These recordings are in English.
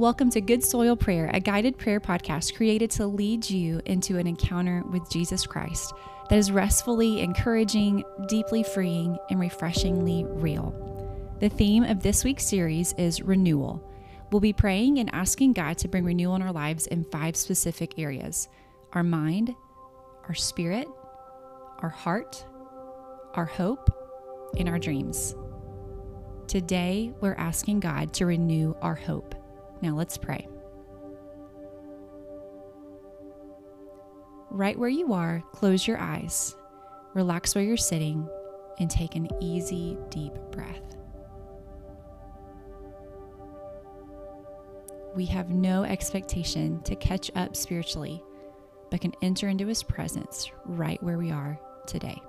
Welcome to Good Soil Prayer, a guided prayer podcast created to lead you into an encounter with Jesus Christ that is restfully encouraging, deeply freeing, and refreshingly real. The theme of this week's series is renewal. We'll be praying and asking God to bring renewal in our lives in five specific areas our mind, our spirit, our heart, our hope, and our dreams. Today, we're asking God to renew our hope. Now let's pray. Right where you are, close your eyes, relax where you're sitting, and take an easy, deep breath. We have no expectation to catch up spiritually, but can enter into His presence right where we are today.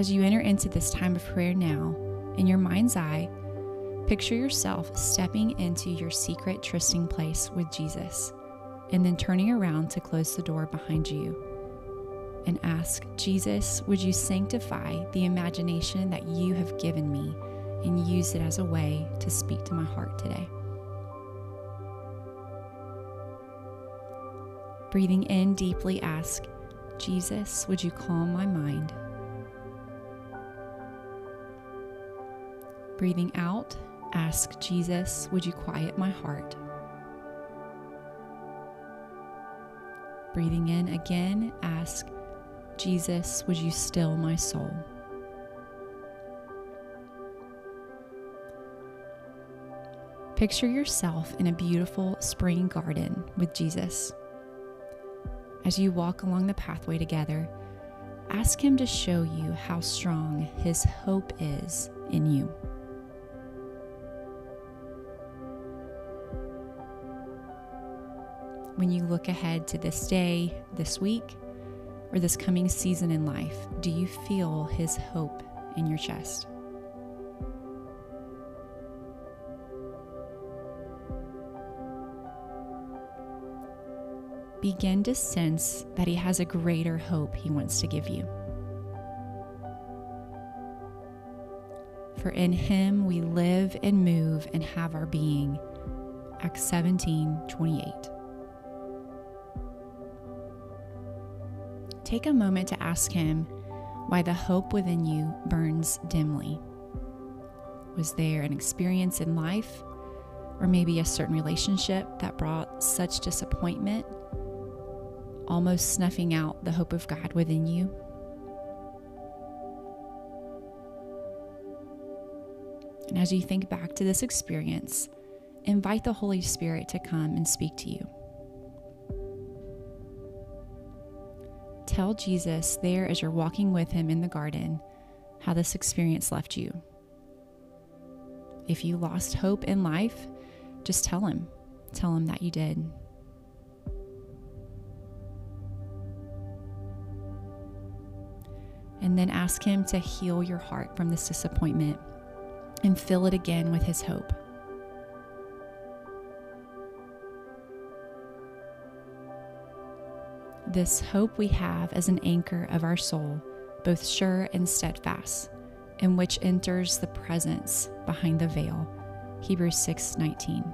As you enter into this time of prayer now, in your mind's eye, picture yourself stepping into your secret trysting place with Jesus and then turning around to close the door behind you and ask, Jesus, would you sanctify the imagination that you have given me and use it as a way to speak to my heart today? Breathing in deeply, ask, Jesus, would you calm my mind? Breathing out, ask Jesus, would you quiet my heart? Breathing in again, ask Jesus, would you still my soul? Picture yourself in a beautiful spring garden with Jesus. As you walk along the pathway together, ask Him to show you how strong His hope is in you. When you look ahead to this day, this week, or this coming season in life, do you feel His hope in your chest? Begin to sense that He has a greater hope He wants to give you. For in Him we live and move and have our being. Acts 17 28. Take a moment to ask Him why the hope within you burns dimly. Was there an experience in life, or maybe a certain relationship that brought such disappointment, almost snuffing out the hope of God within you? And as you think back to this experience, invite the Holy Spirit to come and speak to you. Tell Jesus there as you're walking with him in the garden how this experience left you. If you lost hope in life, just tell him. Tell him that you did. And then ask him to heal your heart from this disappointment and fill it again with his hope. This hope we have as an anchor of our soul, both sure and steadfast, in which enters the presence behind the veil. Hebrews 6:19.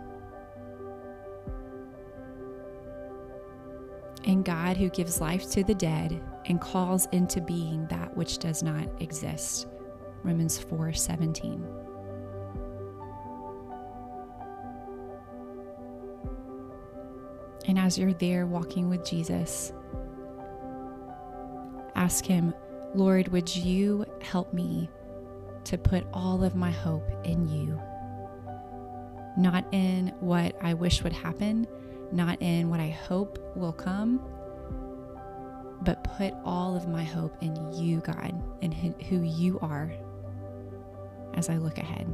And God who gives life to the dead and calls into being that which does not exist. Romans 4:17. And as you're there walking with Jesus, ask Him, Lord, would you help me to put all of my hope in you? Not in what I wish would happen, not in what I hope will come, but put all of my hope in you, God, and who you are as I look ahead.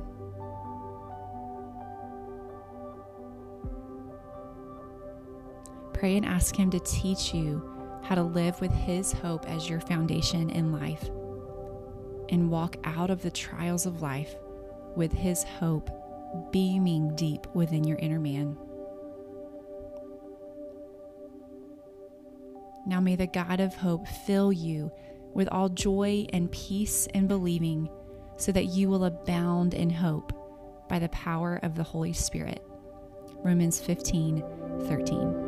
Pray and ask Him to teach you how to live with His hope as your foundation in life and walk out of the trials of life with His hope beaming deep within your inner man. Now may the God of hope fill you with all joy and peace in believing, so that you will abound in hope by the power of the Holy Spirit. Romans 15 13.